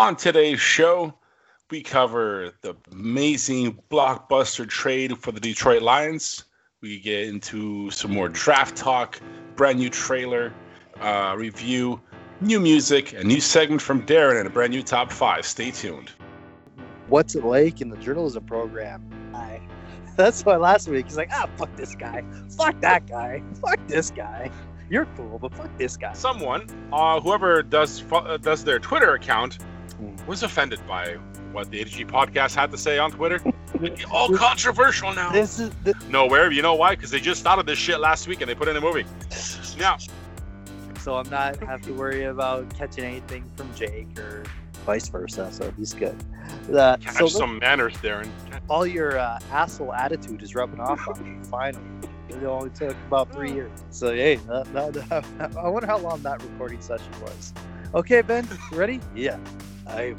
On today's show, we cover the amazing blockbuster trade for the Detroit Lions. We get into some more draft talk, brand new trailer uh, review, new music, a new segment from Darren, and a brand new top five. Stay tuned. What's it like in the journalism program? I, that's why last week he's like, ah, fuck this guy, fuck that guy, fuck this guy. You're cool, but fuck this guy. Someone, uh, whoever does uh, does their Twitter account, was offended by what the ADG podcast had to say on Twitter. All controversial now. This is the, Nowhere. You know why? Because they just thought of this shit last week and they put it in a movie. Now, so I'm not have to worry about catching anything from Jake or vice versa. So he's good. Uh, catch so some manners, Darren. all your uh, asshole attitude is rubbing off on me. Finally, it only took about three years. So hey, that, that, I wonder how long that recording session was. Okay, Ben, you ready? Yeah. I.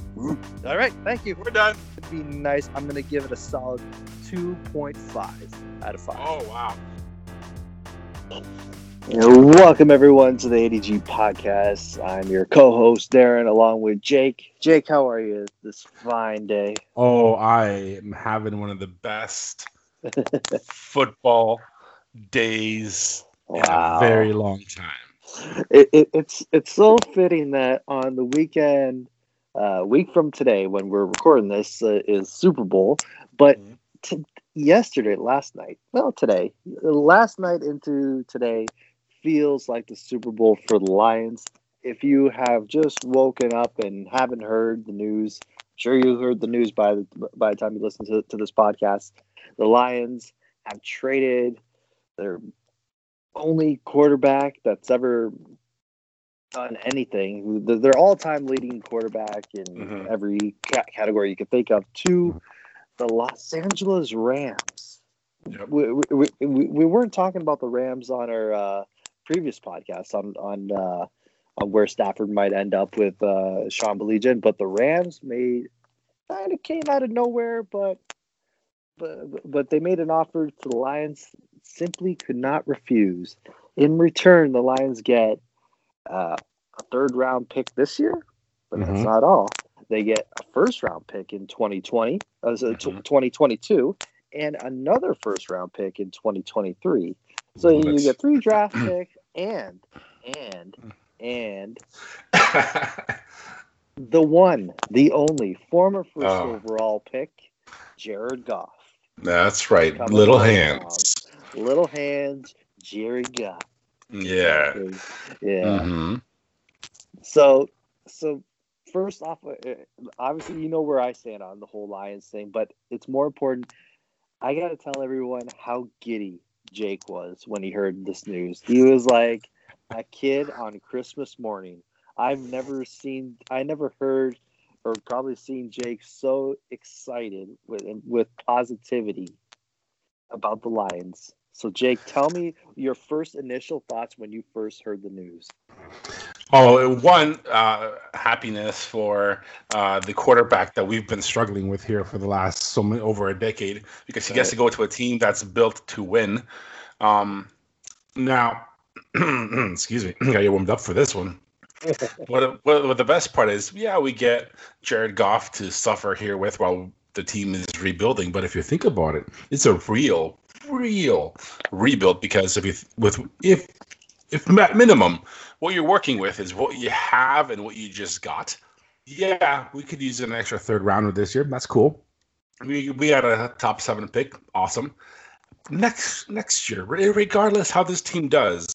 All right. Thank you. We're done. It'd be nice. I'm gonna give it a solid 2.5 out of five. Oh wow. Welcome everyone to the ADG podcast. I'm your co-host Darren, along with Jake. Jake, how are you this fine day? Oh, I am having one of the best football days in a very long time. It, it, it's it's so fitting that on the weekend, uh, week from today, when we're recording this, uh, is Super Bowl. But Mhm. t- yesterday, last night, well, today, last night into today feels like the Super Bowl for the Lions. If you have just woken up and haven't heard the news, I'm sure you heard the news by the by the time you listen to, to this podcast. The Lions have traded their only quarterback that's ever done anything. The- Their all-time leading quarterback in Mhm. every category you could think of to the Los Angeles Rams. Yep. We, we, we, we weren't talking about the Rams on our uh, previous podcast on on uh, on where Stafford might end up with uh, Sean Belichick, but the Rams made kind of came out of nowhere, but but but they made an offer to the Lions simply could not refuse. In return, the Lions get uh, a third round pick this year, but that's Mhm. not all. They get a first round pick in 2020, uh, so Mhm. 2022, and another first round pick in 2023. So Ooh, you get three draft picks and and and the one, the only former first Oh. overall pick, Jared Goff. That's right. Coming Little hands. Little hands, Jared Goff. Yeah. Yeah. hmm So, so first off, uh, obviously you know where I stand on the whole Lions thing, but it's more important. I got to tell everyone how giddy Jake was when he heard this news. He was like a kid on Christmas morning. I've never seen, I never heard, or probably seen Jake so excited with with positivity about the Lions. So, Jake, tell me your first initial thoughts when you first heard the news. Oh, one uh, happiness for uh, the quarterback that we've been struggling with here for the last so many, over a decade because he gets to go to a team that's built to win. Um, now, excuse me, got you warmed up for this one. what, what, what the best part is, yeah, we get Jared Goff to suffer here with while the team is rebuilding. But if you think about it, it's a real, real rebuild because if you with if if at minimum what you're working with is what you have and what you just got. Yeah, we could use an extra third rounder this year. That's cool. We we had a top seven pick. Awesome. Next next year, regardless how this team does,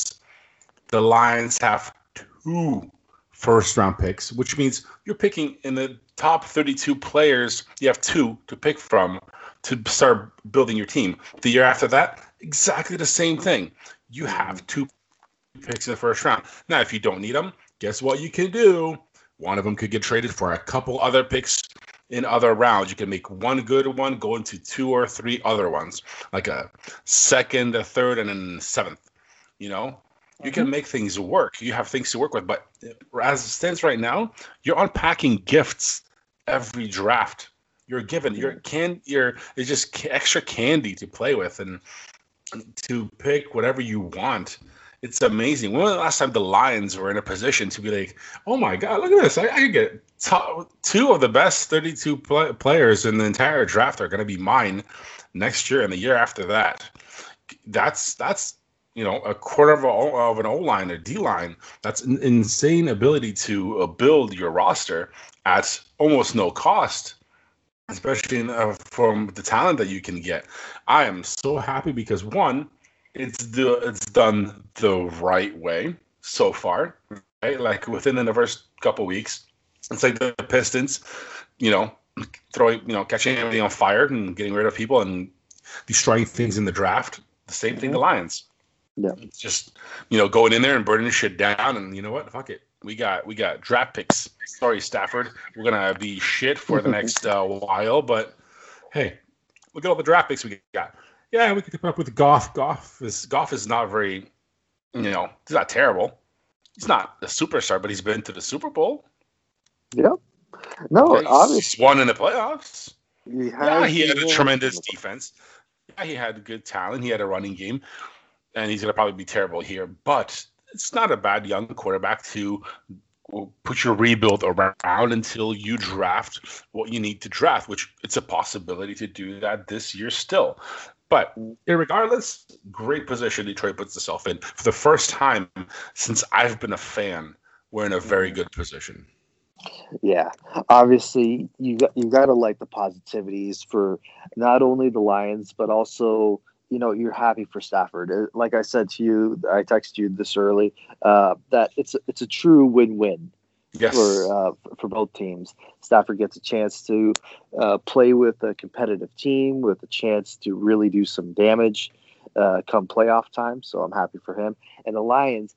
the Lions have two first round picks, which means you're picking in the top 32 players. You have two to pick from to start building your team. The year after that, exactly the same thing. You mm-hmm. have two picks in the first round. Now, if you don't need them, guess what you can do? One of them could get traded for a couple other picks in other rounds. You can make one good one go into two or three other ones, like a second, a third, and then seventh. You know, you can mm-hmm. make things work. You have things to work with. But as it stands right now, you're unpacking gifts every draft. You're given you're can you're it's just extra candy to play with and to pick whatever you want it's amazing. When was the last time the Lions were in a position to be like, oh my God, look at this. I, I could get top, two of the best 32 play, players in the entire draft are going to be mine next year and the year after that. That's, that's, you know, a quarter of, a, of an O line, a D line. That's an insane ability to uh, build your roster at almost no cost especially in, uh, from the talent that you can get. I am so happy because one, it's the it's done the right way so far, right? Like within the first couple weeks, it's like the Pistons, you know, throwing, you know, catching everything on fire and getting rid of people and destroying things in the draft. The same thing, the Lions. Yeah, it's just you know going in there and burning shit down, and you know what? Fuck it. We got we got draft picks. Sorry, Stafford. We're gonna be shit for the next uh, while, but hey, look at all the draft picks we got. Yeah, we could come up with Goff. Goff is Goff is not very, you know, he's not terrible. He's not a superstar, but he's been to the Super Bowl. Yeah. No, he's obviously. won in the playoffs. He Yeah, he had a tremendous defense. Yeah, he had good talent. He had a running game, and he's gonna probably be terrible here. But it's not a bad young quarterback to put your rebuild around until you draft what you need to draft. Which it's a possibility to do that this year still. But regardless, great position Detroit puts itself in for the first time since I've been a fan. We're in a very good position. Yeah, obviously you got you got to like the positivities for not only the Lions but also you know you're happy for Stafford. Uh, Like I said to you, I texted you this early uh, that it's a, it's a true win-win Yes. for uh, for both teams. Stafford gets a chance to uh, play with a competitive team with a chance to really do some damage uh, come playoff time. So I'm happy for him. And the Lions,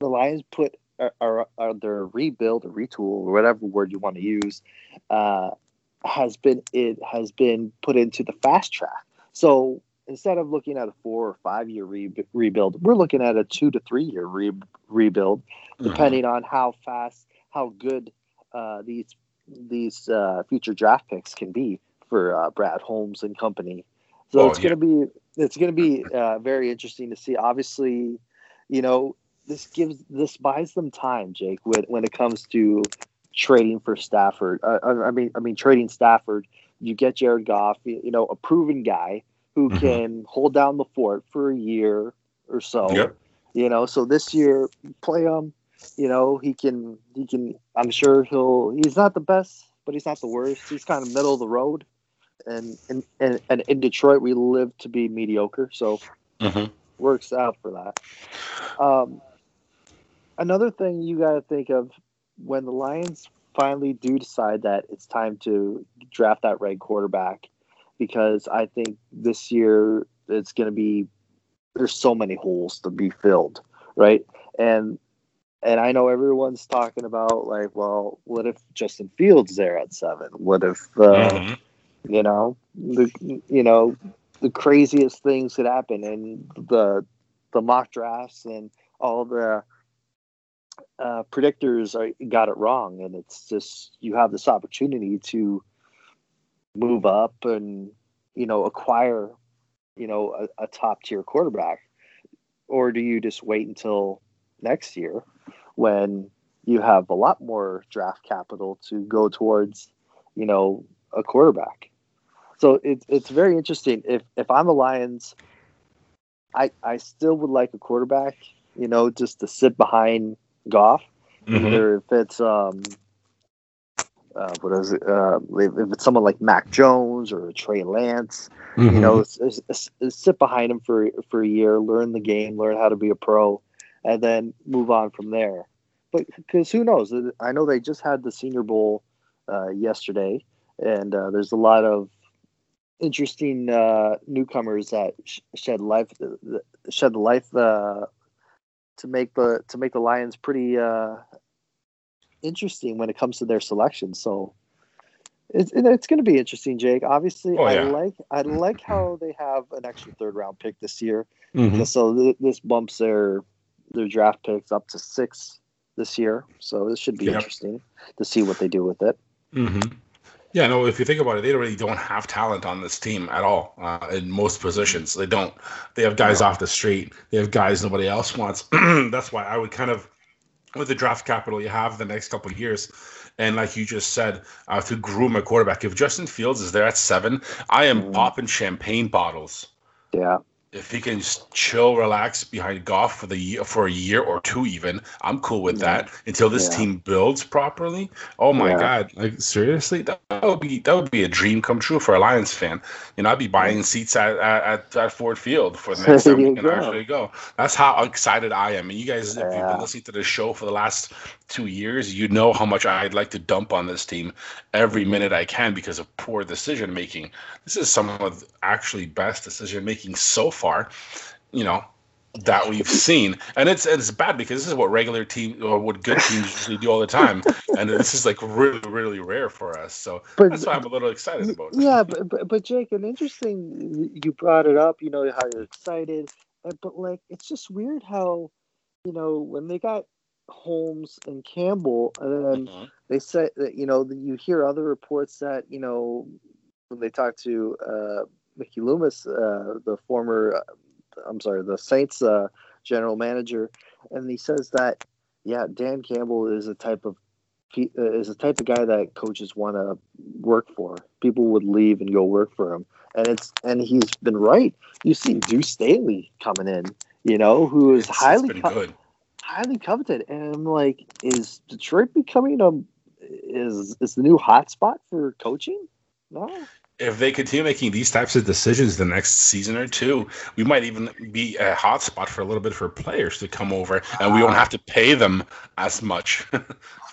the Lions put are, are, are their rebuild or retool or whatever word you want to use uh, has been it has been put into the fast track. So instead of looking at a four or five year re- rebuild, we're looking at a two to three year re- rebuild Mm-hmm. depending on how fast, how good uh, these these uh, future draft picks can be for uh, Brad Holmes and company. So Oh, it's yeah. gonna be it's gonna be uh, very interesting to see. Obviously, you know this gives this buys them time, Jake, when when it comes to trading for Stafford. Uh, I mean, I mean trading Stafford. You get Jared Goff, you know, a proven guy who Mhm. can hold down the fort for a year or so. Yep. You know, so this year play him. You know, he can he can. I'm sure he'll. He's not the best, but he's not the worst. He's kind of middle of the road. And and and, and in Detroit, we live to be mediocre, so Mhm. works out for that. Um, another thing you got to think of when the Lions finally do decide that it's time to draft that right quarterback, because I think this year it's going to be there's so many holes to be filled, right? And and I know everyone's talking about like, well, what if Justin Fields there at seven? What if uh, Mhm. you know the you know the craziest things could happen and the the mock drafts and all the uh, predictors are, got it wrong and it's just you have this opportunity to move up and you know acquire you know a, a top tier quarterback or do you just wait until next year when you have a lot more draft capital to go towards you know a quarterback so it's it's very interesting. If if I'm the Lions, I I still would like a quarterback, you know, just to sit behind Goff. Mhm. Either if it's um, uh, what is it? Uh, if, if it's someone like Mac Jones or Trey Lance, you know, s- s- sit behind him for for a year, learn the game, learn how to be a pro, and then move on from there. But because who knows? I know they just had the Senior Bowl uh, yesterday, and uh, there's a lot of interesting uh, newcomers that sh- shed life shed the life uh, to make the to make the Lions pretty uh, interesting when it comes to their selection. So it's it's going to be interesting, Jake. Obviously, Oh, I like I like how they have an extra third round pick this year. Mhm. So th- this bumps their their draft picks up to six this year. So this should be Yep. interesting to see what they do with it. hmm Yeah, no. If you think about it, they really don't have talent on this team at all uh, in most positions. They don't. They have guys off the street. They have guys nobody else wants. That's why I would kind of, with the draft capital you have the next couple of years, and like you just said, uh, to groom a quarterback. If Justin Fields is there at seven, I am Mhm. popping champagne bottles. Yeah. If he can just chill, relax behind Goff for the year, for a year or two, even, I'm cool with Yeah. that until this Yeah. team builds properly. Oh my Yeah. god! Like seriously, that, would be that would be a dream come true for a Lions fan. You know, I'd be buying seats at at, at, Ford Field for the next time we can go. actually go. That's how excited I am. And you guys, if you've been listening to the show for the last two years, you know how much I'd like to dump on this team every minute I can because of poor decision making. This is some of the actually best decision making so far, you know, that we've seen. And it's it's bad because this is what regular team or what good teams usually do all the time. And this is like really, really rare for us. So But that's why I'm a little excited about it. yeah, but, but but Jake, an interesting you brought it up. You know how you're excited, but like it's just weird how you know when they got Holmes and Campbell, and then Mhm. they said that you know you hear other reports that you know when they talk to uh, Mickey Loomis, uh, the former, uh, I'm sorry, the Saints uh, general manager, and he says that yeah, Dan Campbell is a type of uh, is a type of guy that coaches want to work for. People would leave and go work for him, and it's and he's been right. You see Deuce Staley coming in, you know, who is It's- it's highly been co- highly coveted, and I'm like, is Detroit becoming a is is the new hotspot for coaching? No, if they continue making these types of decisions the next season or two, we might even be a hot spot for a little bit for players to come over, and we won't have to pay them as much.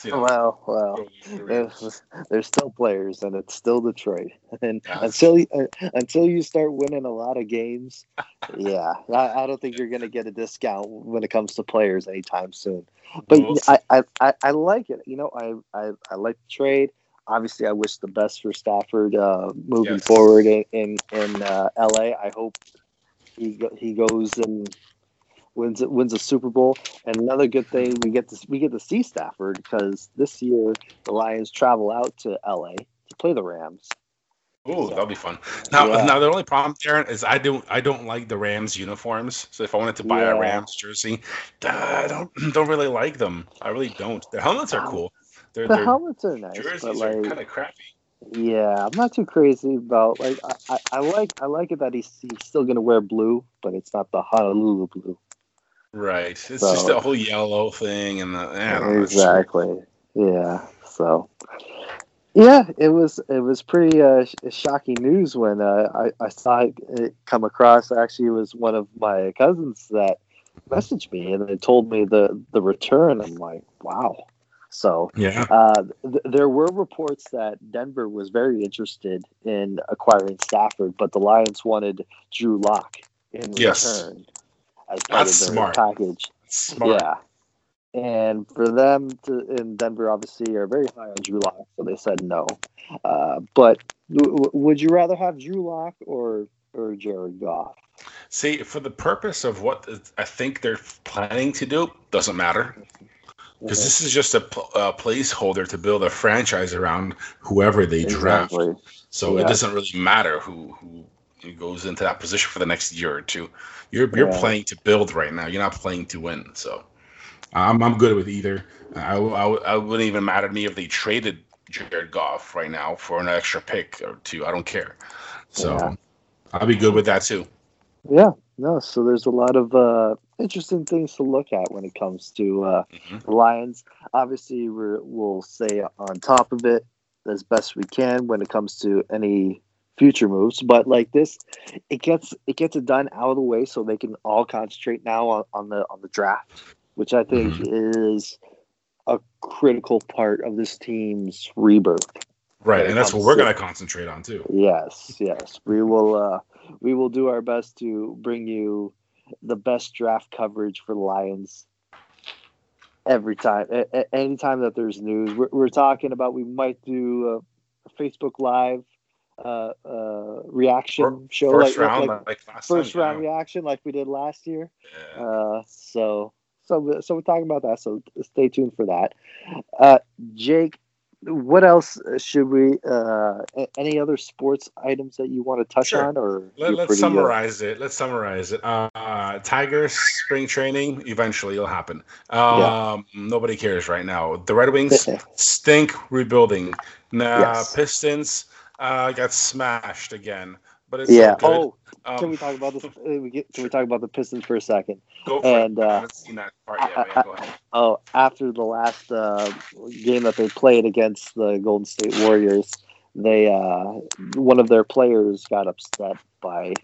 You know, well, well. going through it. There's, there's still players, and it's still Detroit. And Yes. until you, uh, until you start winning a lot of games, yeah, I, I don't think you're going to get a discount when it comes to players anytime soon. But We'll I, I, I, I like it. You know, I, I, I like the trade. Obviously, I wish the best for Stafford uh, moving Yes. forward in in, in uh, LA. I hope he he goes and wins wins a Super Bowl. And another good thing we get to we get to see Stafford because this year the Lions travel out to LA to play the Rams. Ooh, that'll be fun. Now, Yeah. now the only problem, Darren, is I don't I don't like the Rams uniforms. So if I wanted to buy a Rams jersey, I don't don't really like them. I really don't. Their helmets are cool. Their, The their helmets are nice, jerseys but are like kind of crappy. yeah, I'm not too crazy about like I, I, I like I like it that he's he's still gonna wear blue, but it's not the Honolulu blue. Right. It's just So- the whole yellow thing and the I don't know, exactly. Yeah. So. Yeah, it was it was pretty uh, sh- shocking news when uh, I I saw it, it come across. Actually, it was one of my cousins that messaged me and it told me the the return. I'm like, wow. So Yeah. uh, th- there were reports that Denver was very interested in acquiring Stafford, but the Lions wanted Drew Lock in Yes. return as part That's of their smart. package. Smart. Yeah. And for them to in Denver, obviously, are very high on Drew Lock, so they said no. Uh, but w- w- would you rather have Drew Lock or or Jared Goff? See, for the purpose of what I think they're planning to do, doesn't matter. Because this is just a, a placeholder to build a franchise around whoever they draft. So Yeah. it doesn't really matter who who goes into that position for the next year or two. You're you're Yeah. playing to build right now. You're not playing to win. So I'm I'm good with either. I, I, I wouldn't even matter to me if they traded Jared Goff right now for an extra pick or two. I don't care. So Yeah. I'll be good with that too. Yeah. No. So there's a lot of uh, interesting things to look at when it comes to uh, Mhm. the Lions. Obviously, we're, we'll stay on top of it as best we can when it comes to any future moves. But like this, it gets it gets it done out of the way so they can all concentrate now on, on the on the draft, which I think is a critical part of this team's rebirth. Right, and that's what we're going to concentrate on too. Yes, yes. We will uh we will do our best to bring you the best draft coverage for the Lions every time a- anytime that there's news. We're, we're talking about we might do a, Facebook live uh uh reaction show First like, round, like like first time, round yeah. reaction like we did last year. Yeah. Uh so so so we're talking about that so stay tuned for that. Uh Jake what else should we? Uh, any other sports items that you want to touch Sure. on, or Let, us uh, summarize it. Let's summarize it. Uh, uh, Tigers spring training eventually will happen. Um, Nobody cares right now. The Red Wings stink rebuilding. Nah, Yes. Pistons uh, got smashed again, but it's yeah. good. Oh, Um, can we talk about this? uh, we get, can we talk about the Pistons for a second? Go for and, it. I uh, haven't seen that part yet. but yeah, go. Oh, after the last uh, game that they played against the Golden State Warriors, they uh, one of their players got upset by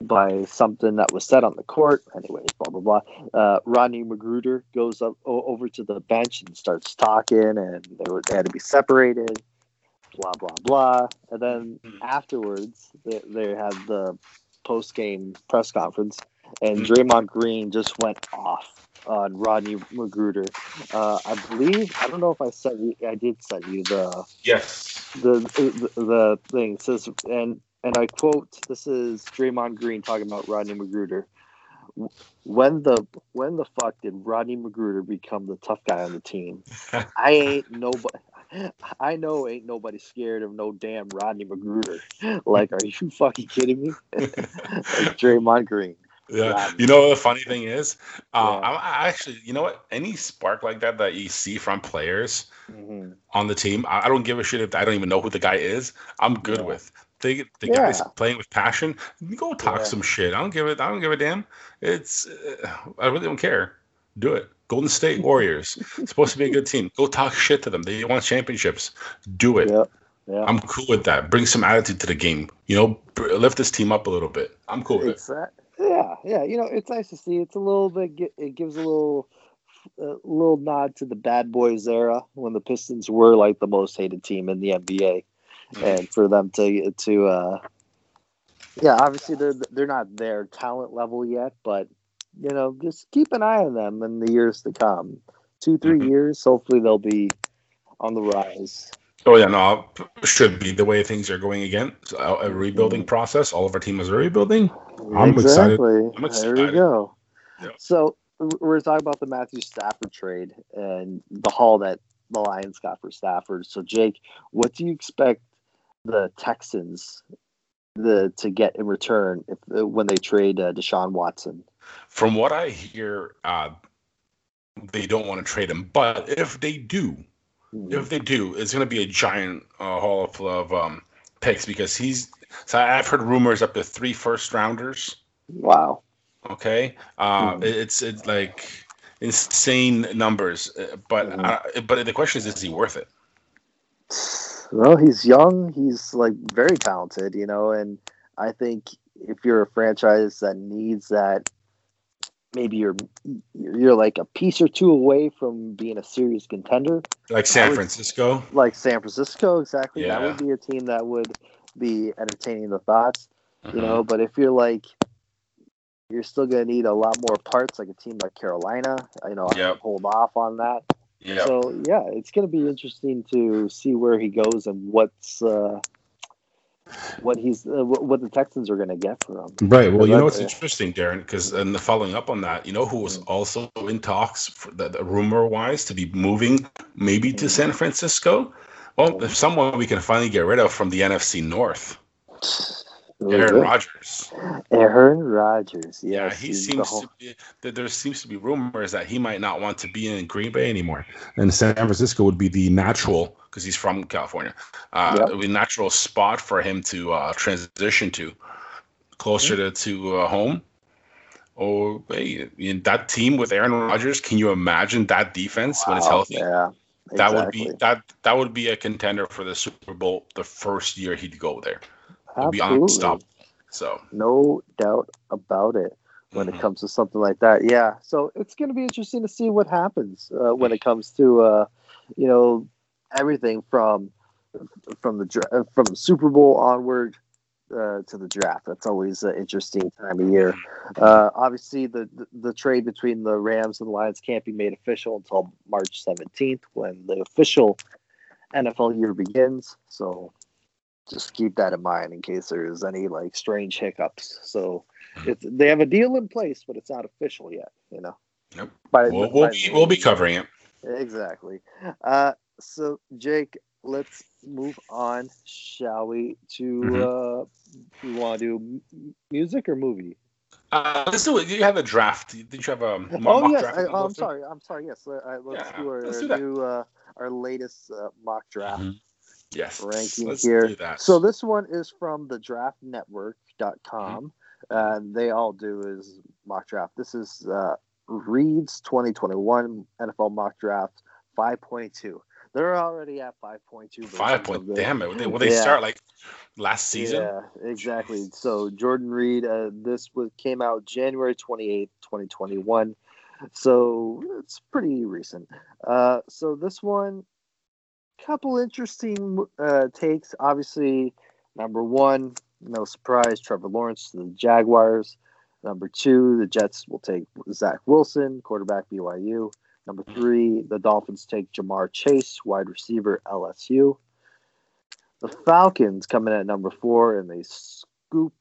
by something that was said on the court. Anyways, blah blah blah. Uh, Rodney McGruder goes up o- over to the bench and starts talking, and they were they had to be separated. Blah blah blah. And then Mhm. afterwards, they, they had the post game press conference, and Mhm. Draymond Green just went off on Rodney McGruder. Uh, I believe I don't know if I sent you. I did send you the Yes. the the, the thing It says and and I quote this is Draymond Green talking about Rodney McGruder. When the when the fuck did Rodney McGruder become the tough guy on the team? I ain't nobody. I know ain't nobody scared of no damn Rodney McGruder. Like, are you fucking kidding me? like Draymond Green. Yeah. Rodney. You know what the funny thing is? Uh, Yeah. I, actually, you know what? Any spark like that that you see from players Mhm. on the team, I, I don't give a shit if I don't even know who the guy is. I'm good Yeah. with. The, the guys playing with passion, go talk Yeah. some shit. I don't give it. I don't give a damn. It's uh, I really don't care. Do it. Golden State Warriors supposed to be a good team. Go talk shit to them. They want championships. Do it. Yep. Yeah. I'm cool with that. Bring some attitude to the game. You know, lift this team up a little bit. I'm cool with it. Yeah, yeah. You know, it's nice to see. It's a little bit. It gives a little, a little nod to the bad boys era when the Pistons were like the most hated team in the NBA, Mhm. and for them to to, uh, yeah, obviously they're they're not their talent level yet, but you know, just keep an eye on them in the years to come. Two, three Mhm. years, hopefully they'll be on the rise. Oh yeah, no, should be the way things are going again. So, a rebuilding Mhm. process. All of our team is rebuilding. I'm excited. exactly. I'm There we excited. go. Yeah. So we're talking about the Matthew Stafford trade and the haul that the Lions got for Stafford. So Jake, what do you expect the Texans the to get in return if uh, when they trade uh, Deshaun Watson? From what I hear, uh, they don't want to trade him. But if they do, if they do, it's going to be a giant uh, haul of, of um, picks because he's. So I've heard rumors up to three first rounders. Wow. Okay, uh, Mhm. it's it's like insane numbers. uh, But Mhm. uh, but the question is, is he worth it? Well, he's young. He's like very talented, you know, and I think if you're a franchise that needs that, maybe you're you're like a piece or two away from being a serious contender. Like San would- Francisco. like San Francisco, exactly. Yeah. That would be a team that would be entertaining the thoughts, you know. But if you're like, you're still gonna need a lot more parts, like a team like Carolina. You know, Yep. hold off on that. Yeah. So yeah, it's gonna be interesting to see where he goes and what's uh, what he's uh, what the Texans are gonna get for him. Right. Well, you know what's interesting, Darren, because and the following up on that, you know who was also in talks, for the, the rumor wise, to be moving maybe to San Francisco. Well, if someone we can finally get rid of from the NFC North, Really Aaron. Rodgers. Aaron Rodgers. Yeah, he seems whole- to be. That there seems to be rumors that he might not want to be in Green Bay anymore, and San Francisco would be the natural because he's from California. Uh, Yep. It would be a natural spot for him to uh, transition to, closer to to uh, home. Or hey, in that team with Aaron Rodgers, can you imagine that defense when it's healthy? Yeah, That would be that that would be a contender for the Super Bowl the first year he'd go there. It'd be Absolutely. unstoppable. So No doubt about it. when mhm. it comes to something like that. Yeah, so it's going to be interesting to see what happens uh, when it comes to uh, you know everything from from the dra- from the Super Bowl onward uh, to the draft. That's always an interesting time of year. Uh, obviously, the, the the trade between the Rams and the Lions can't be made official until March seventeenth, when the official NFL year begins. So just keep that in mind in case there's any like strange hiccups. So it's, they have a deal in place, but it's not official yet. You know. Yep. By, we'll, by we'll, be, we'll be covering it. Exactly. Uh, so Jake, let's move on, shall we? To Mhm. uh, you want to do music or movie? Uh, it. You have a draft. Did you have a mock oh yes, draft? I, go I'm sorry. I'm sorry. Yes, uh, let's Yeah, do our let's do that. new uh, our latest uh, mock draft Mhm. Yes. ranking let's here. So this one is from the draftnetwork.com. And they all do is mock draft. This is uh, Reid's 2021 NFL mock draft 5.2. They're already at 5.2. versions five point. Damn it! They, will they Yeah. start like last season? Yeah, exactly. So Jordan Reed, uh, this was came out January 28th, 2021. So it's pretty recent. Uh, so this one, couple interesting uh, takes. Obviously, number one, no surprise, Trevor Lawrence to the Jaguars. Number two, the Jets will take Zach Wilson, quarterback BYU. Number three, the Dolphins take Ja'Marr Chase, wide receiver LSU. The Falcons coming at number four, and they scoop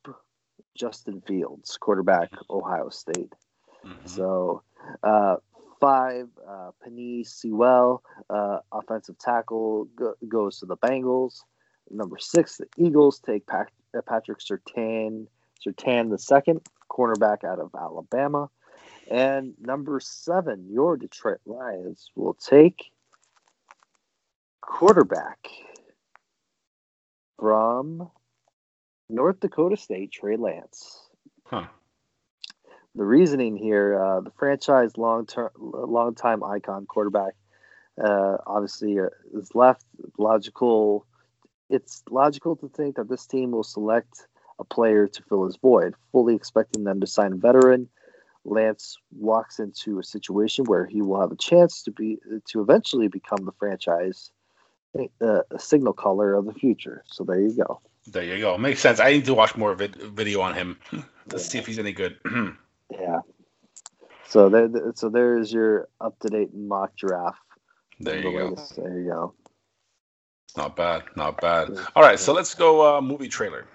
Justin Fields, quarterback, Ohio State. Mhm. So, uh, five, uh, Sewell, uh, offensive tackle, go- goes to the Bengals. Number six, the Eagles take Pat- uh, Patrick Surtain, Surtain the second, cornerback out of Alabama. And number seven, your Detroit Lions will take quarterback from North Dakota State, Trey Lance. Huh. The reasoning here, uh, the franchise long term, long time icon quarterback, uh, obviously uh, is left. Logical, it's logical to think that this team will select a player to fill his void, fully expecting them to sign a veteran. Lance walks into a situation where he will have a chance to be to eventually become the franchise uh, signal caller of the future. So there you go. There you go. Makes sense. I need to watch more vid- video on him to see if he's any good. Yeah. So there, so there is your up to date mock draft. there The you go. latest. There you go. Not bad. Not bad. All right. So let's go uh, movie trailer.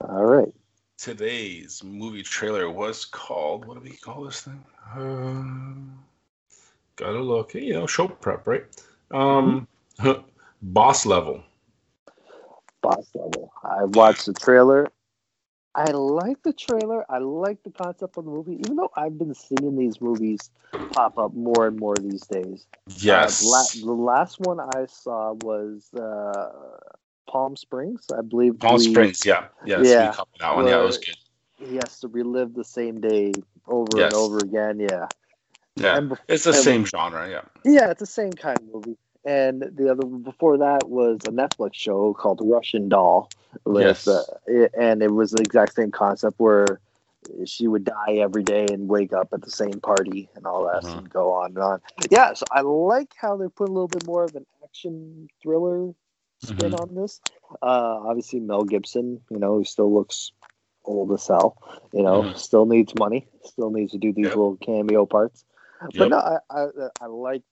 All right. Today's movie trailer was called. What do we call this thing? Uh, gotta look. You know, show prep, right? Um, boss level. Boss level. I watched the trailer. I like the trailer. I like the concept of the movie, even though I've been seeing these movies pop up more and more these days. Yes. Uh, la- the last one I saw was uh, Palm Springs. I believe. Palm we- Springs. Yeah. Yes. Yeah. That one. Yeah, it was good. He has to relive the same day over Yes. and over again. Yeah. Yeah. It's the and- same genre. Yeah. Yeah, it's the same kind of movie. And the other before that was a Netflix show called Russian Doll. With, Yes. uh, it- and it was the exact same concept where she would die every day and wake up at the same party and all that Mhm. and go on and on. Yeah, so I like how they put a little bit more of an action thriller spin Mhm. on this. Uh, obviously, Mel Gibson, you know, he still looks old as hell. You know, Mhm. still needs money. Still needs to do these Yep. little cameo parts. But Yep. no, I, I I like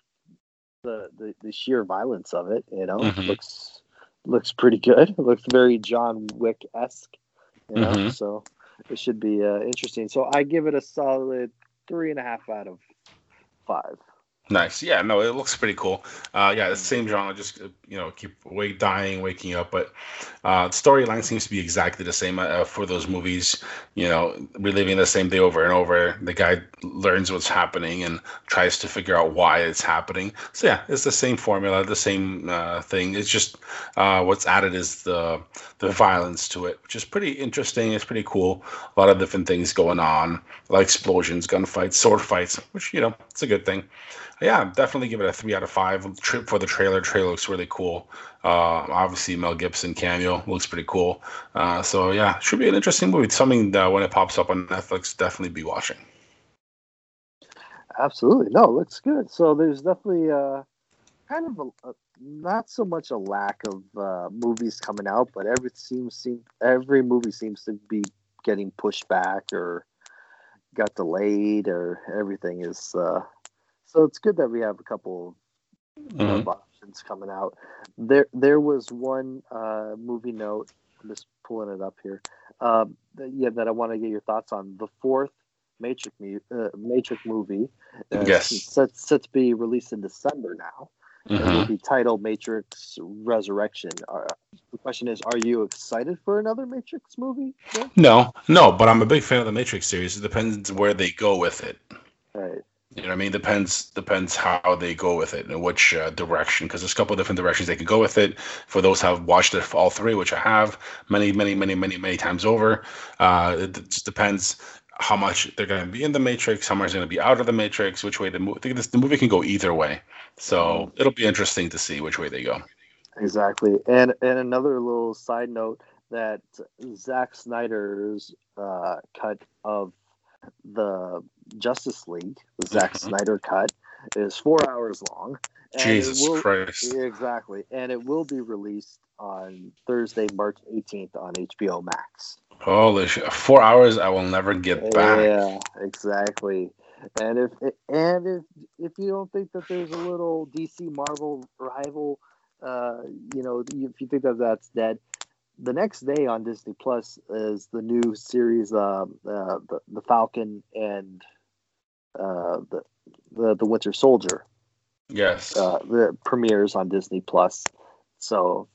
the, the the sheer violence of it. You know, Mhm. looks looks pretty good. It looks very John Wick esque. You know, Mhm. so it should be uh, interesting. So I give it a solid three and a half out of five. Nice. Yeah, no, it looks pretty cool. Uh, yeah, the same genre, just uh, you know, keep wake dying, waking up, but uh, the storyline seems to be exactly the same uh, for those movies. You know, reliving the same day over and over. The guy learns what's happening and tries to figure out why it's happening. So yeah, it's the same formula, the same uh, thing. It's just uh, what's added is the the violence to it, which is pretty interesting. It's pretty cool. A lot of different things going on, like explosions, gunfights, sword fights, which you know, it's a good thing yeah, definitely give it a three out of five. Tri- For the trailer, trailer looks really cool. Uh, obviously, Mel Gibson cameo looks pretty cool. Uh, so yeah, should be an interesting movie. Something that when it pops up on Netflix, definitely be watching. Absolutely, no, it looks good. So there's definitely uh, kind of a, a not so much a lack of uh, movies coming out, but every seems seem every movie seems to be getting pushed back or got delayed or everything is. Uh, so it's good that we have a couple Mhm. of options coming out. There, there was one uh, movie note. I'm just pulling it up here. Um, yeah, that I want to get your thoughts on. The fourth Matrix, uh, Matrix movie. Uh, Yes. set, set to be released in December now. It will Mhm. be titled Matrix Resurrection. Are, the question is, are you excited for another Matrix movie? Yeah. No, no, but I'm a big fan of the Matrix series. It depends where they go with it. Right. You know what I mean? Depends depends how they go with it and which uh, direction. Because there's a couple of different directions they can go with it. For those who have watched it all three, which I have many, many, many, many, many times over, uh, it just depends how much they're going to be in the Matrix, how much they're going to be out of the Matrix, which way the movie. The movie can go either way. So it'll be interesting to see which way they go. Exactly. And and another little side note that Zack Snyder's uh, cut of the Justice League, the Zack Mhm. Snyder cut, is four hours long. and Jesus will- Christ! Exactly. And it will be released on Thursday, March 18th on HBO Max. Holy shit! Four hours I will never get back. Yeah, exactly. And if and if if you don't think that there's a little DC Marvel rival, uh, you know, if you think that that's dead, the next day on Disney Plus is the new series, uh, uh, the the Falcon and uh, the the the Winter Soldier. Yes. Uh, the premieres on Disney Plus. So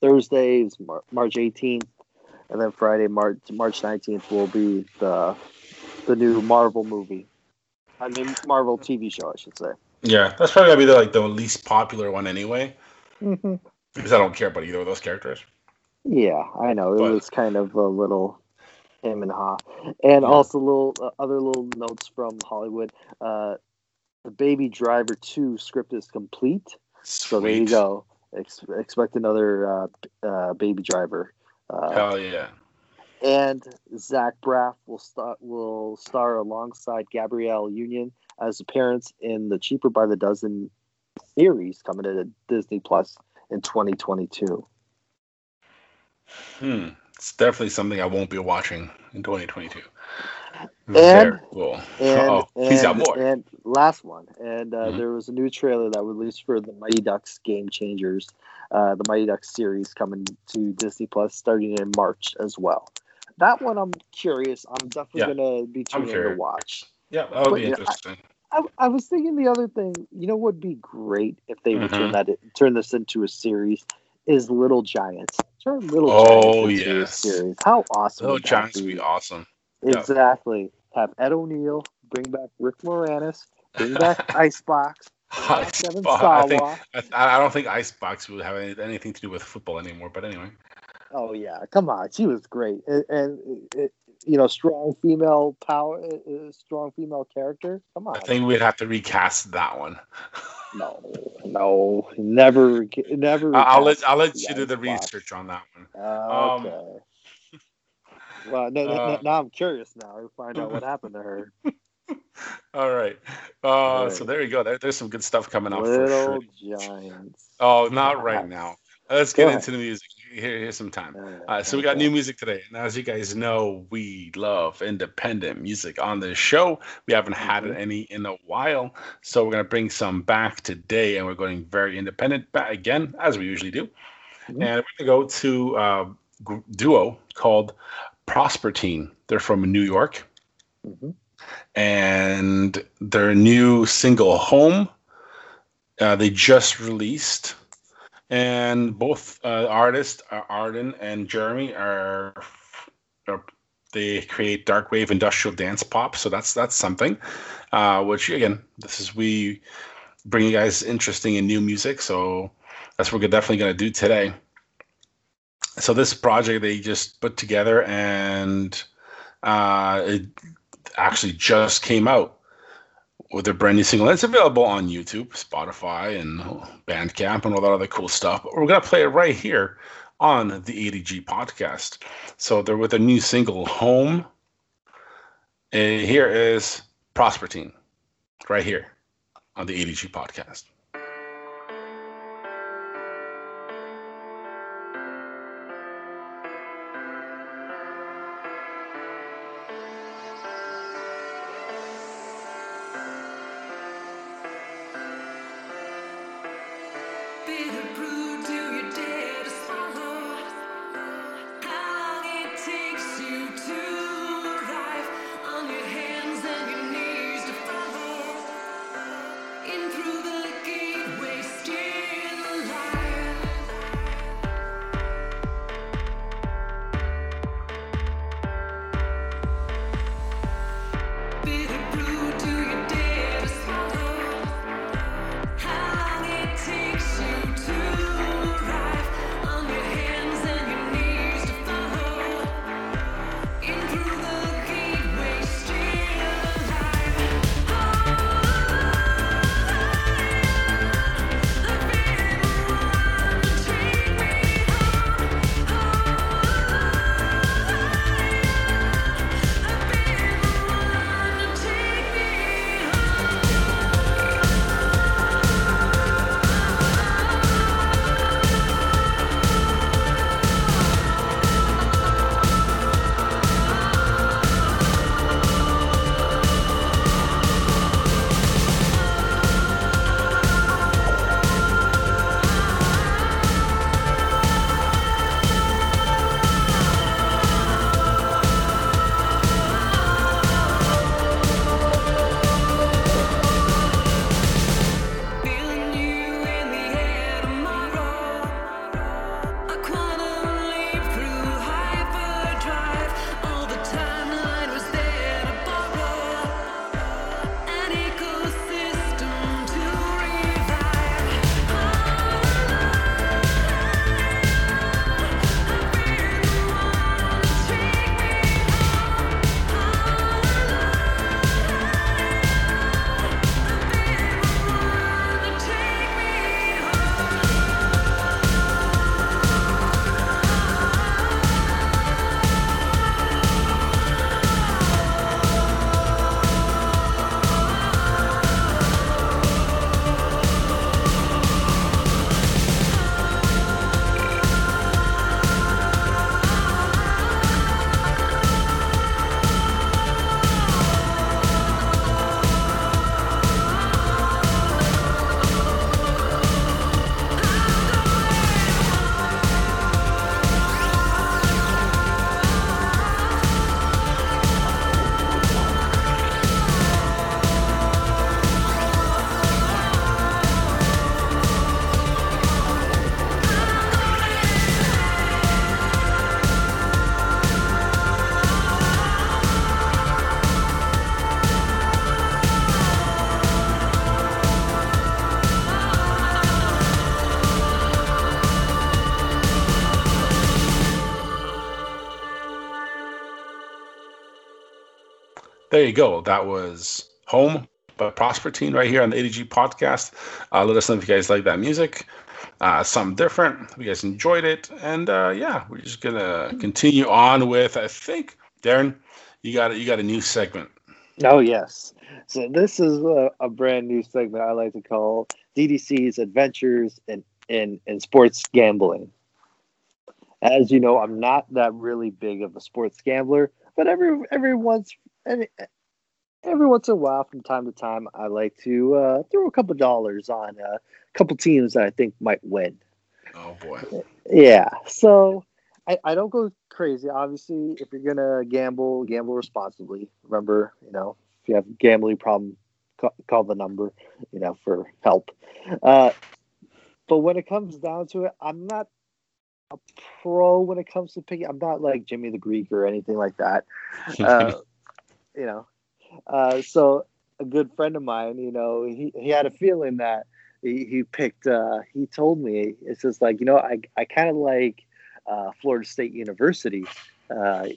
Thursday is Mar- March 18th, and then Friday, March March 19th, will be the the new Marvel movie. I mean, Marvel TV show, I should say. yeah, that's probably gonna be the like the least popular one anyway, because I don't care about either of those characters. Yeah, I know it But- was kind of a little him and ha, and Yeah. also little uh, other little notes from Hollywood. Uh, the Baby Driver two script is complete, so there you go. Ex- expect another uh, uh, Baby Driver. Uh, Hell yeah. and Zach Braff will star will star alongside Gabrielle Union as parents in the Cheaper by the Dozen series coming to Disney Plus in 2022. Hmm. It's definitely something I won't be watching in 2022. And- cool. And, oh, and, he's got more. And last one, and uh, Mhm. there was a new trailer that released for the Mighty Ducks Game Changers, uh, the Mighty Ducks series coming to Disney Plus starting in March as well. That one I'm curious. I'm definitely Yeah. gonna be tuning in to watch. yeah, that would but be yeah, I- interesting. I, I was thinking the other thing, you know, what would be great if they would turn Mhm. that turn this into a series. Is Little Giants turn Little Oh, Giants into yes. a series? How awesome! Little Giants would be awesome. Exactly. Have Ed O'Neill bring back Rick Moranis, bring back Icebox, Icebox. I think I, I don't think Icebox would have any, anything to do with football anymore. But anyway, Oh yeah, come on, she was great, and, and it, you know, strong female power, uh, strong female character. Come on, I think we'd have to recast that one. no, no, never, never. I'll let I'll let you do the research on that one. Uh, Um, okay. Well, no, uh, no, now I'm curious now to find out what happened to her. All right. Uh, Right. So there you go. There, there's some good stuff coming up Little sure. Giants. Oh, not right now. Let's Go get ahead. into the music. Here, here's some time. Uh, Uh, so we got new music today, and as you guys know, we love independent music on this show. We haven't had Mhm. any in a while, so we're gonna bring some back today, and we're going very independent back again, as we usually do. Mhm. And we're gonna go to a duo called Prospertine. They're from New York, Mhm. and their new single "Home" uh, they just released. And both uh, artists uh, arden and jeremy are, are they create dark wave industrial dance pop. So that's that's something uh, which again this is we bring you guys interesting and new music. So that's what we're definitely going to do today so this project they just put together and uh, it actually just came out with a brand new single. It's available on YouTube, Spotify, and Bandcamp, and all that other cool stuff. But we're gonna play it right here on the ADG podcast. So they're with a new single, "Home." And here is Prospertine, right here on the ADG podcast. There you go. That was Home by Prosper Teen right here on the ADG podcast. Uh, let us know if you guys like that music. Uh, something different. If you guys enjoyed it. And uh, yeah, we're just gonna continue on with I think Darren, you got you got a new segment. Oh yes. So this is a, a brand new segment I like to call DDC's Adventures in, in in Sports Gambling. As you know, I'm not that really big of a sports gambler, but every every once every, every once in a while, from time to time, I like to uh, throw a couple dollars on a couple teams that I think might win. Oh boy. Yeah. So I, I don't go crazy. Obviously, if you're gonna gamble, gamble responsibly. Remember, you know, if you have a gambling problem, call, call the number, you know, for help. Uh, but when it comes down to it, I'm not a pro when it comes to picking. I'm not like Jimmy the Greek or anything like that. Uh, you know, uh, so a good friend of mine, you know, he, he had a feeling that he, he picked. Uh, he told me it's just like you know, I I kind of like uh, Florida State University uh,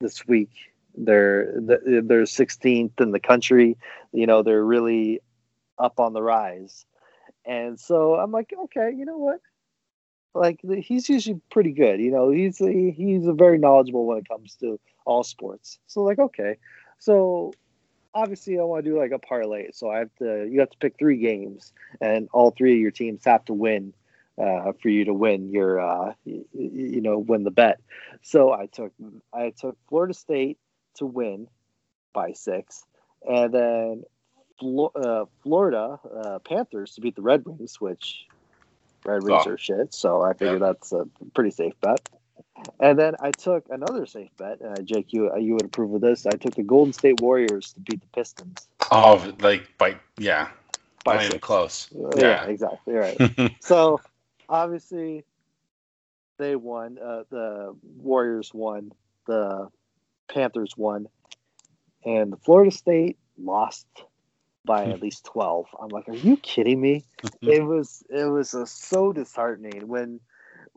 this week. They're they're 16th in the country. You know, they're really up on the rise, and so I'm like, okay, you know what? Like he's usually pretty good. You know, he's he's a very knowledgeable when it comes to all sports. So like, okay, so obviously I want to do like a parlay. So I have to you have to pick three games, and all three of your teams have to win uh, for you to win your uh, you, you know win the bet. So I took I took Florida State to win by six, and then Flo- uh, Florida uh, Panthers to beat the Red Wings, which Red Wings Oh. are shit. So I figure Yeah. that's a pretty safe bet. And then I took another safe bet, and Jake, you you would approve of this. I took the Golden State Warriors to beat the Pistons Oh, like by yeah, by not even close. Uh, Yeah. yeah, exactly right. so obviously they won uh, the warriors won the panthers won and the florida state lost by at least 12 i'm like are you kidding me it was it was uh, so disheartening when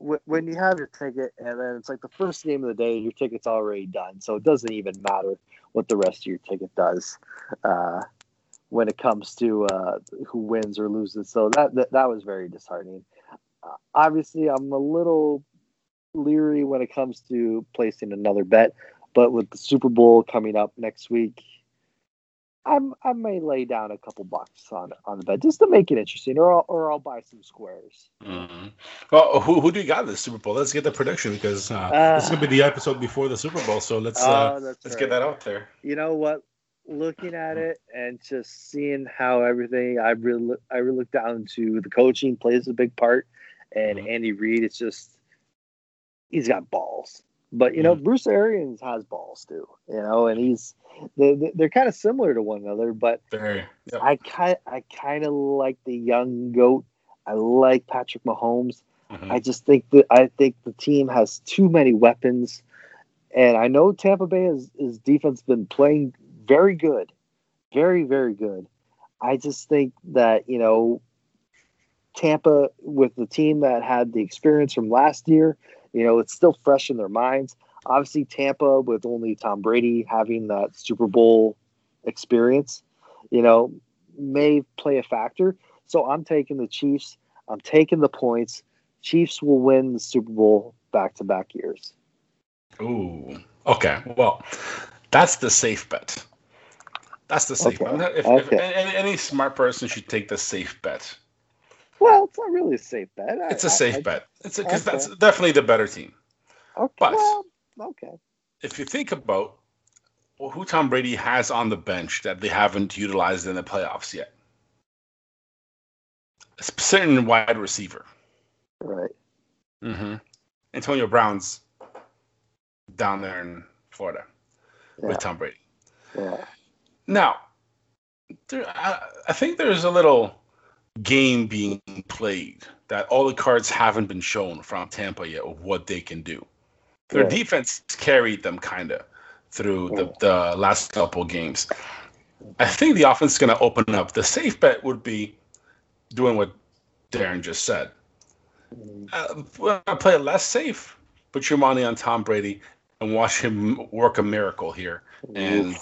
when you have your ticket and then it's like the first game of the day your ticket's already done so it doesn't even matter what the rest of your ticket does uh, when it comes to uh, who wins or loses so that that, that was very disheartening. Uh, obviously i'm a little leery when it comes to placing another bet but with the super bowl coming up next week I'm, I may lay down a couple bucks on on the bet just to make it interesting, or I'll, or I'll buy some squares. Mhm. Well, who, who do you got in the Super Bowl? Let's get the prediction because uh, this is gonna be the episode before the Super Bowl. So let's uh, oh, let's right. get that out there. You know what? Looking at it and just seeing how everything, I really I really look down to the coaching plays a big part, and Mhm. Andy Reid. It's just he's got balls, but you know Bruce Arians has balls too. You know, and he's they they're kind of similar to one another, but Very. Yep. I kind I kind of like the young goat. I like Patrick Mahomes. Mhm. I just think that I think the team has too many weapons, and I know Tampa Bay has his defense been playing very good, very very good. I just think that you know Tampa with the team that had the experience from last year, you know, it's still fresh in their minds. Obviously, Tampa with only Tom Brady having that Super Bowl experience, you know, may play a factor. So I'm taking the Chiefs. I'm taking the points. Chiefs will win the Super Bowl back to back years. Ooh. Okay. Well, that's the safe bet. That's the safe Okay. bet. If, if Okay. any, any smart person should take the safe bet. Well, it's not really a safe bet. I- It's a safe I- bet. It's because okay. that's definitely the better team. Okay. But- well, okay. If you think about well, who Tom Brady has on the bench that they haven't utilized in the playoffs yet, a certain wide receiver. Right. Mm-hmm. Antonio Brown's down there in Florida Yeah. with Tom Brady. Yeah. Now, there, I, I think there's a little game being played that all the cards haven't been shown from Tampa yet of what they can do. Their Right. defense carried them kind of through the, Yeah. the last couple games. I think the offense is going to open up. The safe bet would be doing what Darren just said. Mhm. Uh, play it less safe. Put your money on Tom Brady and watch him work a miracle here and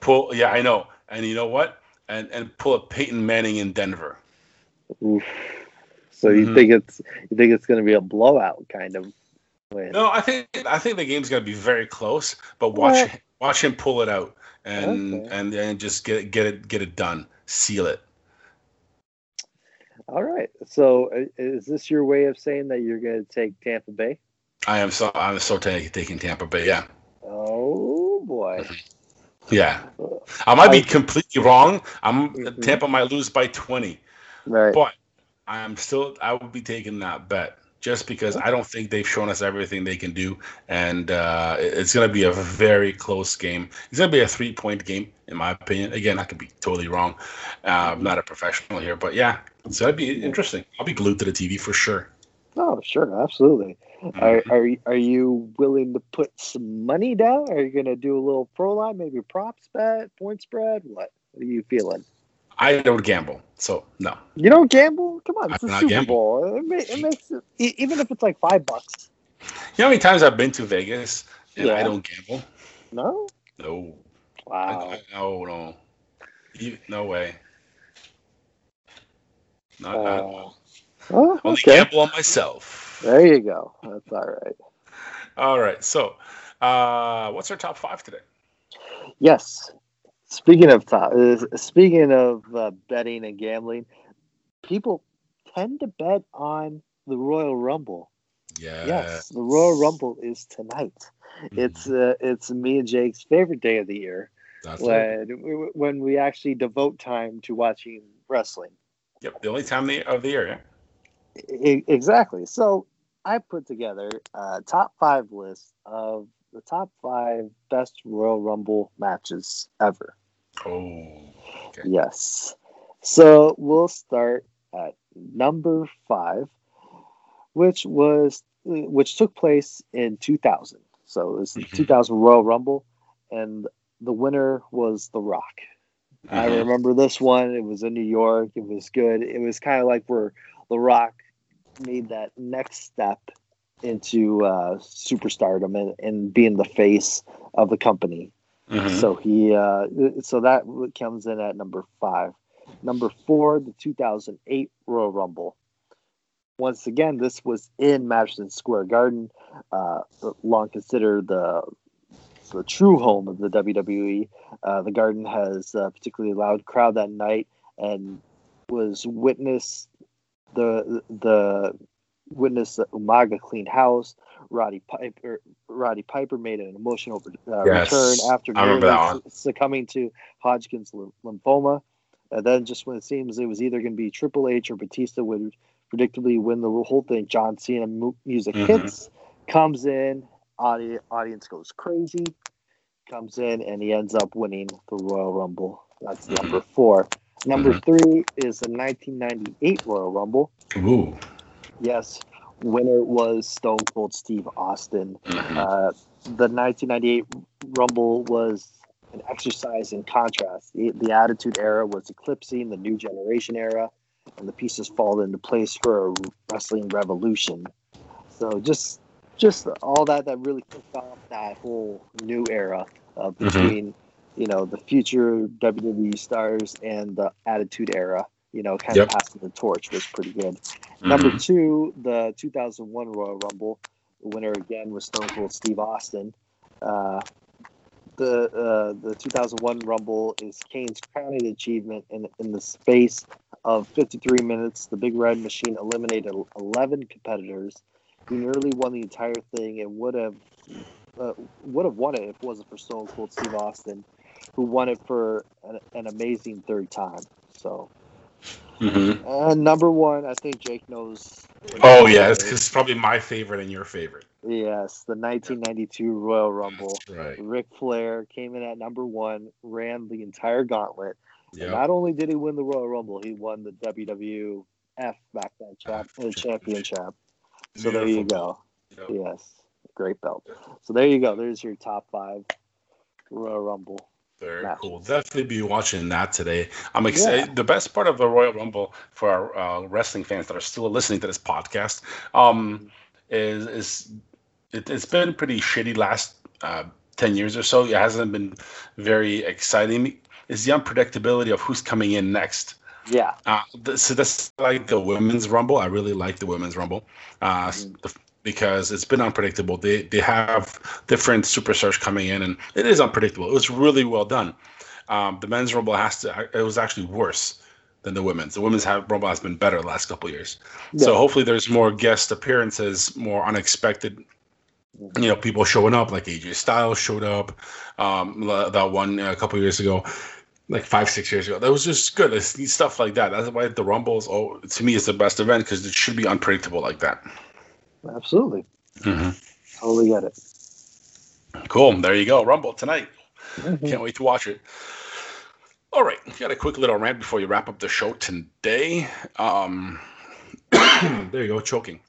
pull. Yeah, I know. And you know what? And and pull a Peyton Manning in Denver. Oof. So you Mhm. think it's you think it's going to be a blowout kind of win? No, I think I think the game's gonna be very close, but watch Well- watch him pull it out and Okay. and and just get it get it get it done, seal it. All right. So uh, is this your way of saying that you're going to take Tampa Bay? I am so I'm so ta- taking Tampa Bay. Yeah, Oh boy. yeah. I might be completely wrong. I'm Mhm. Tampa might lose by twenty, Right. but I'm still I would be taking that bet just because I don't think they've shown us everything they can do, and uh, it's gonna be a very close game. It's gonna be a three point game in my opinion. Again, I could be totally wrong. Uh, I'm not a professional here, but yeah, it's gonna be interesting. I'll be glued to the TV for sure. Oh, sure, absolutely. Mm-hmm. Are are you- are you willing to put some money down? Are you going to do a little pro line, maybe props bet, point spread? What? What are you feeling? I don't gamble, so no. You don't gamble? Come on, it's I not Super gamble. Bowl. It, ma- it makes it, even if it's like five bucks. You know how many times I've been to Vegas and I don't gamble? No. No. Wow. I, I, no, no. You, no way. Not, Uh, oh, only okay. gamble on myself. There you go. That's all right. All right. So, uh, what's our top five today? Yes. Speaking of top, uh, speaking of uh, betting and gambling, people tend to bet on the Royal Rumble. Yeah. Yes, the Royal Rumble is tonight. Mm-hmm. It's uh, it's me and Jake's favorite day of the year That's it. when when we actually devote time to watching wrestling. Yep. The only time of the year. Yeah. Exactly. So I put together a top five list of the top five best Royal Rumble matches ever. Oh. Okay. Yes. So we'll start at number five, which was which took place in 2000. So it was the Mhm. 2000 Royal Rumble, and the winner was The Rock. I Mhm. remember this one. It was in New York. It was good. It was kind of like where The Rock made that next step into uh, superstardom and, and being the face of the company. Mhm. So he, uh, so that comes in at number five. Number four, the 2008 Royal Rumble. Once again, this was in Madison Square Garden, uh, long considered the the true home of the WWE. Uh, the Garden has a particularly loud crowd that night and was witness the the witness the Umaga clean house. Roddy Piper Roddy Piper made an emotional uh, Yes, return after nearly that one. su- succumbing to Hodgkin's lymphoma. And then just when it seems it was either going to be Triple H or Batista would predictably win the whole thing, John Cena mu- music Mhm. hits, comes in, audi- audience goes crazy, comes in, and he ends up winning the Royal Rumble. That's Mhm. number four. Number three is the 1998 Royal Rumble. Ooh. Yes, winner was Stone Cold Steve Austin. Mhm. Uh, the 1998 Rumble was an exercise in contrast. The, the Attitude Era was eclipsing the New Generation era, and the pieces fall into place for a wrestling revolution. So just just all that that really kicked off that whole new era uh, between you know the future WWE stars and the Attitude Era. You know, kind Yep. of passing the torch was pretty good. Number Mhm. two, the 2001 Royal Rumble. The winner again was Stone Cold Steve Austin. Uh, the uh, the 2001 Rumble is Kane's crowning achievement in in the space of 53 minutes. The Big Red Machine eliminated 11 competitors. He nearly won the entire thing and would have uh, would have won it if it wasn't for Stone Cold Steve Austin, who won it for an, an amazing third time. So, Mhm. uh, number one, I think Jake knows. Oh yeah, it's, it's probably my favorite and your favorite. Yes, the 1992 Royal Rumble. Right. Ric Flair came in at number one, ran the entire gauntlet. Yeah. not only did he win the Royal Rumble, he won the WWF back then chap- uh, championship. So there you go. Yep. Yes, great belt. So there you go. There's your top five Royal Rumble. Very matches. cool. Definitely be watching that today. I'm excited. The best part of the Royal Rumble for our uh, wrestling fans that are still listening to this podcast um, is is it, it's been pretty shitty last uh, ten years or so, it hasn't been very exciting. Is the unpredictability of who's coming in next. Yeah. Uh, th- so that's like the women's rumble. I really like the women's rumble uh, s- the- because it's been unpredictable. They they have different superstars coming in, and it is unpredictable. It was really well done. Um, the men's rumble has to. It was actually worse than the women's. The women's have, rumble has been better the last couple of years. So hopefully there's more guest appearances, more unexpected. You know, people showing up like AJ Styles showed up. Um, that one uh, a couple of years ago like five six years ago. That was just good. It's stuff like that. That's why the Rumbles, oh, to me, is the best event because it should be unpredictable like that. Absolutely. Totally get it. Cool. There you go. Rumble tonight. Mhm. Can't wait to watch it. All right, got a quick little rant before you wrap up the show today. Um, there you go, choking.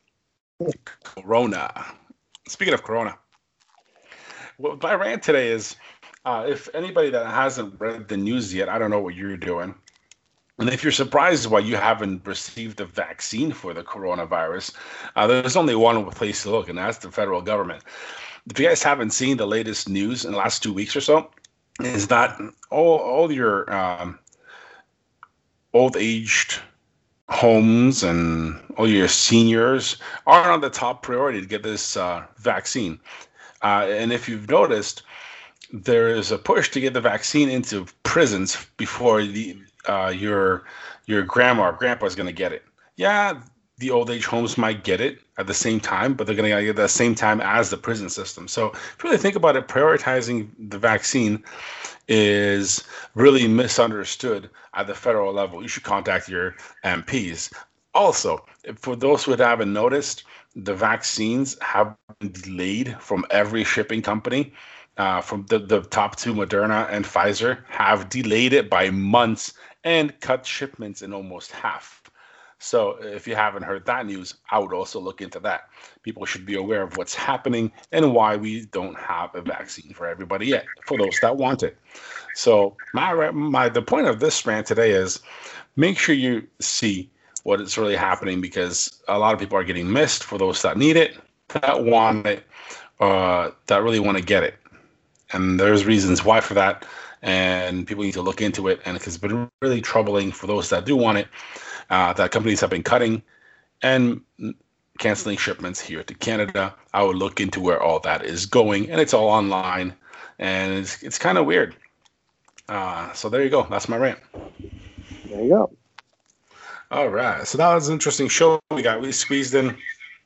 Corona. Speaking of Corona, what my rant today is uh, if anybody that hasn't read the news yet, I don't know what you're doing. And if you're surprised why you haven't received a vaccine for the coronavirus, uh, there's only one place to look, and that's the federal government. If you guys haven't seen the latest news in the last two weeks or so, is that all, all your um, old aged homes and all your seniors are on the top priority to get this uh, vaccine. Uh, and if you've noticed, there is a push to get the vaccine into prisons before the uh, your your grandma or grandpa is going to get it. Yeah, the old age homes might get it at the same time, but they're going to get it at the same time as the prison system. So if you really think about it, prioritizing the vaccine is really misunderstood at the federal level. You should contact your MPs. Also, for those who haven't noticed, the vaccines have been delayed from every shipping company. Uh, from the, the top two, Moderna and Pfizer, have delayed it by months and cut shipments in almost half. So if you haven't heard that news, I would also look into that. People should be aware of what's happening and why we don't have a vaccine for everybody yet, for those that want it. So my my the point of this rant today is make sure you see what is really happening because a lot of people are getting missed for those that need it, that want it, uh, that really want to get it. And there's reasons why for that. And people need to look into it. And it's been really troubling for those that do want it, uh, that companies have been cutting and canceling shipments here to Canada. I would look into where all that is going. And it's all online. And it's, it's kind of weird. Uh, so there you go. That's my rant. There you go. All right. So that was an interesting show. We got we squeezed in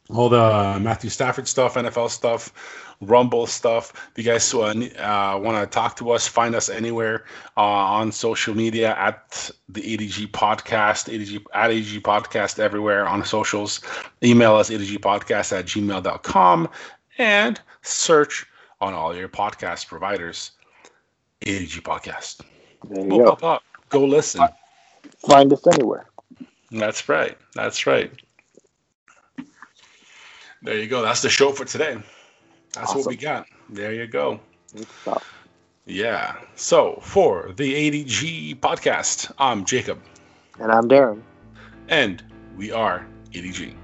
all the Matthew Stafford stuff, NFL stuff, Rumble stuff. If you guys uh, uh, want to talk to us, find us anywhere uh, on social media at the ADG Podcast, ADG at ADG Podcast everywhere on socials. Email us adgpodcast at gmail.com and search on all your podcast providers. ADG Podcast. There you Go pop up. Go listen. Find us anywhere. That's right. That's right. There you go. That's the show for today. That's what we got. There you go. Yeah. So for the ADG podcast, I'm Jacob, And I'm Darren. and we are ADG.